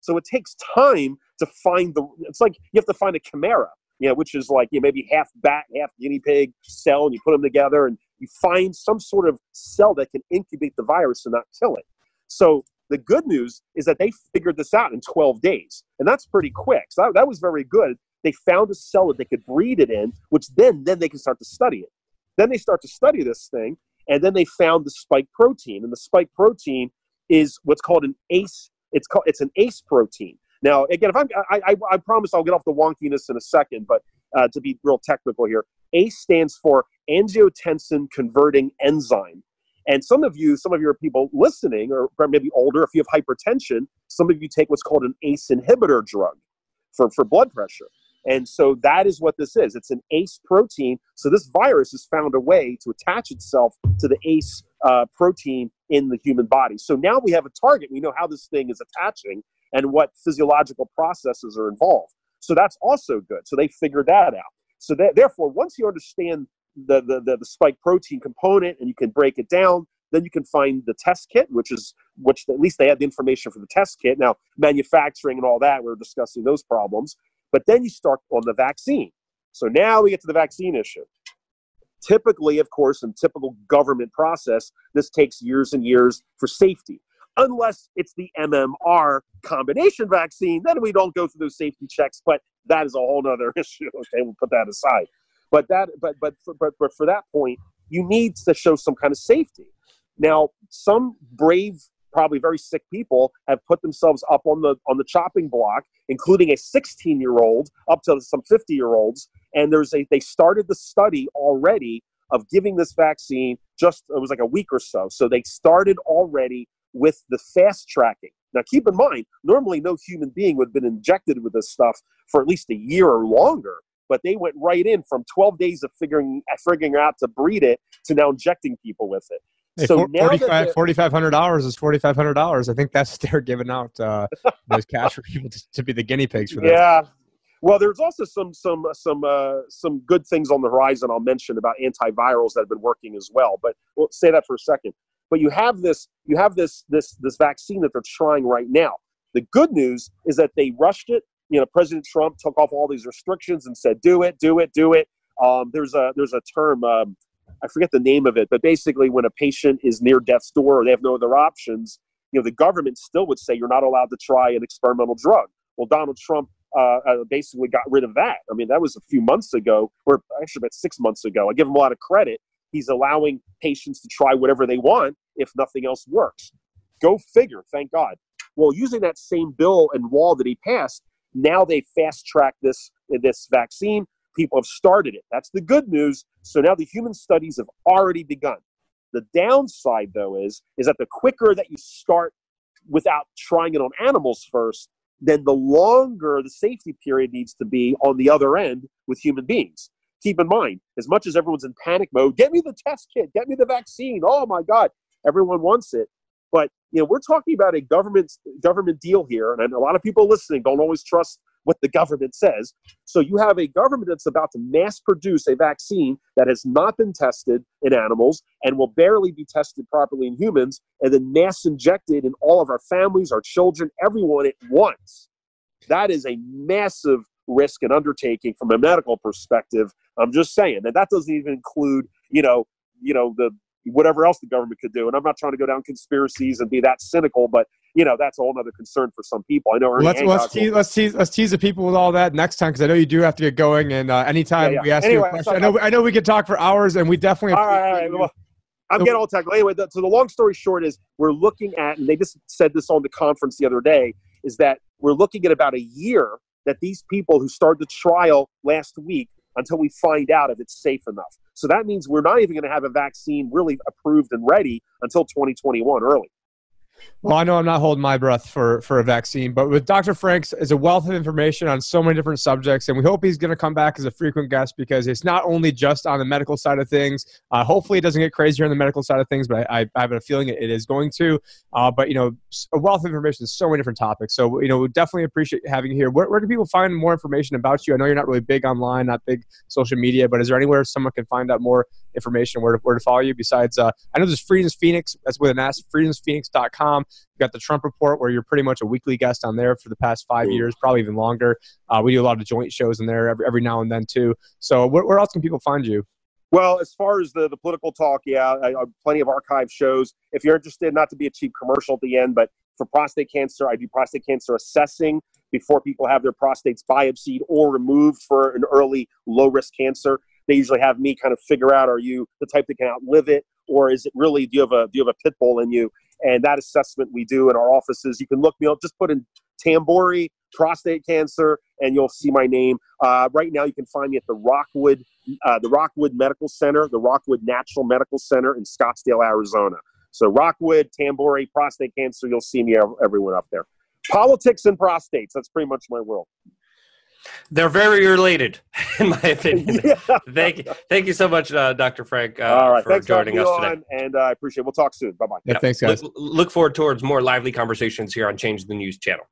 So it takes time to find the, it's like you have to find a chimera you know, which is like you know, maybe half bat, half guinea pig cell, and you put them together and you find some sort of cell that can incubate the virus and not kill it. So the good news is that they figured this out in 12 days, and that's pretty quick. So that, that was very good. They found a cell that they could breed it in, which then then they can start to study it. Then they start to study this thing, and then they found the spike protein, and the spike protein is what's called an ACE. It's called it's an ACE protein. Now, again, if I'm, I, I, I promise I'll get off the wonkiness in a second, but uh, to be real technical here, ACE stands for angiotensin converting enzyme. And some of you, some of your people listening, or maybe older, if you have hypertension, some of you take what's called an ACE inhibitor drug for, for blood pressure. And so that is what this is. It's an ACE protein. So this virus has found a way to attach itself to the ACE uh, protein in the human body. So now we have a target. We know how this thing is attaching and what physiological processes are involved. So that's also good. So they figured that out. So that, therefore, once you understand the, the, the, the spike protein component and you can break it down. Then you can find the test kit, which is which at least they had the information for the test kit. Now manufacturing and all that, we we're discussing those problems. But then you start on the vaccine. So now we get to the vaccine issue. Typically, of course, in typical government process, this takes years and years for safety. Unless it's the MMR combination vaccine, then we don't go through those safety checks. But that is a whole other issue. Okay, we'll put that aside. But that, but but for, but but for that point, you need to show some kind of safety. Now, some brave, probably very sick people have put themselves up on the on the chopping block, including a 16 year old up to some 50 year olds, and there's a they started the study already of giving this vaccine just it was like a week or so. So they started already with the fast tracking. Now, keep in mind, normally no human being would have been injected with this stuff for at least a year or longer but they went right in from 12 days of figuring figuring out to breed it to now injecting people with it. Hey, so $4,500 is $4,500. I think that's they're giving out uh, those cash for people to, to, be the guinea pigs for that. Yeah. Well, there's also some some some uh, some good things on the horizon. I'll mention about antivirals that have been working as well. But we'll say that for a second. But you have this you have this this this vaccine that they're trying right now. The good news is that they rushed it you know, President Trump took off all these restrictions and said, "Do it, do it, do it." Um, there's a there's a term um, I forget the name of it, but basically, when a patient is near death's door or they have no other options, you know, the government still would say you're not allowed to try an experimental drug. Well, Donald Trump uh, uh, basically got rid of that. I mean, that was a few months ago, or actually about six months ago. I give him a lot of credit. He's allowing patients to try whatever they want if nothing else works. Go figure. Thank God. Well, using that same bill and wall that he passed, now they fast track this this vaccine. People have started it. That's the good news. So now the human studies have already begun. The downside, though, is is that the quicker that you start without trying it on animals first, then the longer the safety period needs to be on the other end with human beings. Keep in mind, as much as everyone's in panic mode, get me the test kit, get me the vaccine. Oh my God, everyone wants it. But you know, we're talking about a government government deal here, and a lot of people listening don't always trust what the government says. So you have a government that's about to mass produce a vaccine that has not been tested in animals and will barely be tested properly in humans, and then mass injected in all of our families, our children, everyone at once. That is a massive risk and undertaking from a medical perspective. I'm just saying that that doesn't even include, you know, you know the whatever else the government could do. And I'm not trying to go down conspiracies and be that cynical, but you know that's a whole other concern for some people. I know. Ernie let's let's tease, let's tease let's tease the people with all that next time because I know you do have to get going. And uh, anytime yeah, yeah. we ask anyway, you a question, I know I know we could talk for hours, and we definitely. All right, all right. Well, I'm getting all technical. Anyway, the, so the long story short is we're looking at, and they just said this on the conference the other day, is that we're looking at about a year that these people who started the trial last week until we find out if it's safe enough. So that means we're not even going to have a vaccine really approved and ready until 2021 early. Well, I know I'm not holding my breath for, for a vaccine, but with Dr. Phranq's is a wealth of information on so many different subjects, and we hope he's going to come back as a frequent guest because it's not only just on the medical side of things. Uh, hopefully, it doesn't get crazier on the medical side of things, but I, I have a feeling it is going to. Uh, but you know, a wealth of information so many different topics. So you know, we definitely appreciate having you here. Where, where can people find more information about you? I know you're not really big online, not big social media, but is there anywhere someone can find out more information where to, where to follow you? Besides, uh, I know there's Freedoms Phoenix. That's with an S. FreedomsPhoenix.com. You got the Trump Report, where you're pretty much a weekly guest on there for the past five years, probably even longer. Uh, we do a lot of joint shows in there every, every now and then too. So, where, where else can people find you? Well, as far as the, the political talk, yeah, I, I plenty of archive shows. If you're interested, not to be a cheap commercial at the end, but for prostate cancer, I do prostate cancer assessing before people have their prostates biopsied or removed for an early low risk cancer. They usually have me kind of figure out: Are you the type that can outlive it, or is it really do you have a do you have a pit bull in you? And that assessment we do in our offices. You can look me up, just put in Tamburri prostate cancer, and you'll see my name. Uh, right now, you can find me at the Rockwood, uh, the Rockwood Medical Center, the Rockwood Natural Medical Center in Scottsdale, Arizona. So Rockwood, Tamburri, prostate cancer. You'll see me everyone up there. Politics and prostates. That's pretty much my world. They're very related, in my opinion. yeah. Thank you, thank you so much, uh, Dr. Phranq, uh, All right. for thanks joining for us today. and uh, I appreciate. it. We'll talk soon. Bye bye. Yeah, yeah, thanks, guys. Look, look forward towards more lively conversations here on Change the News channel.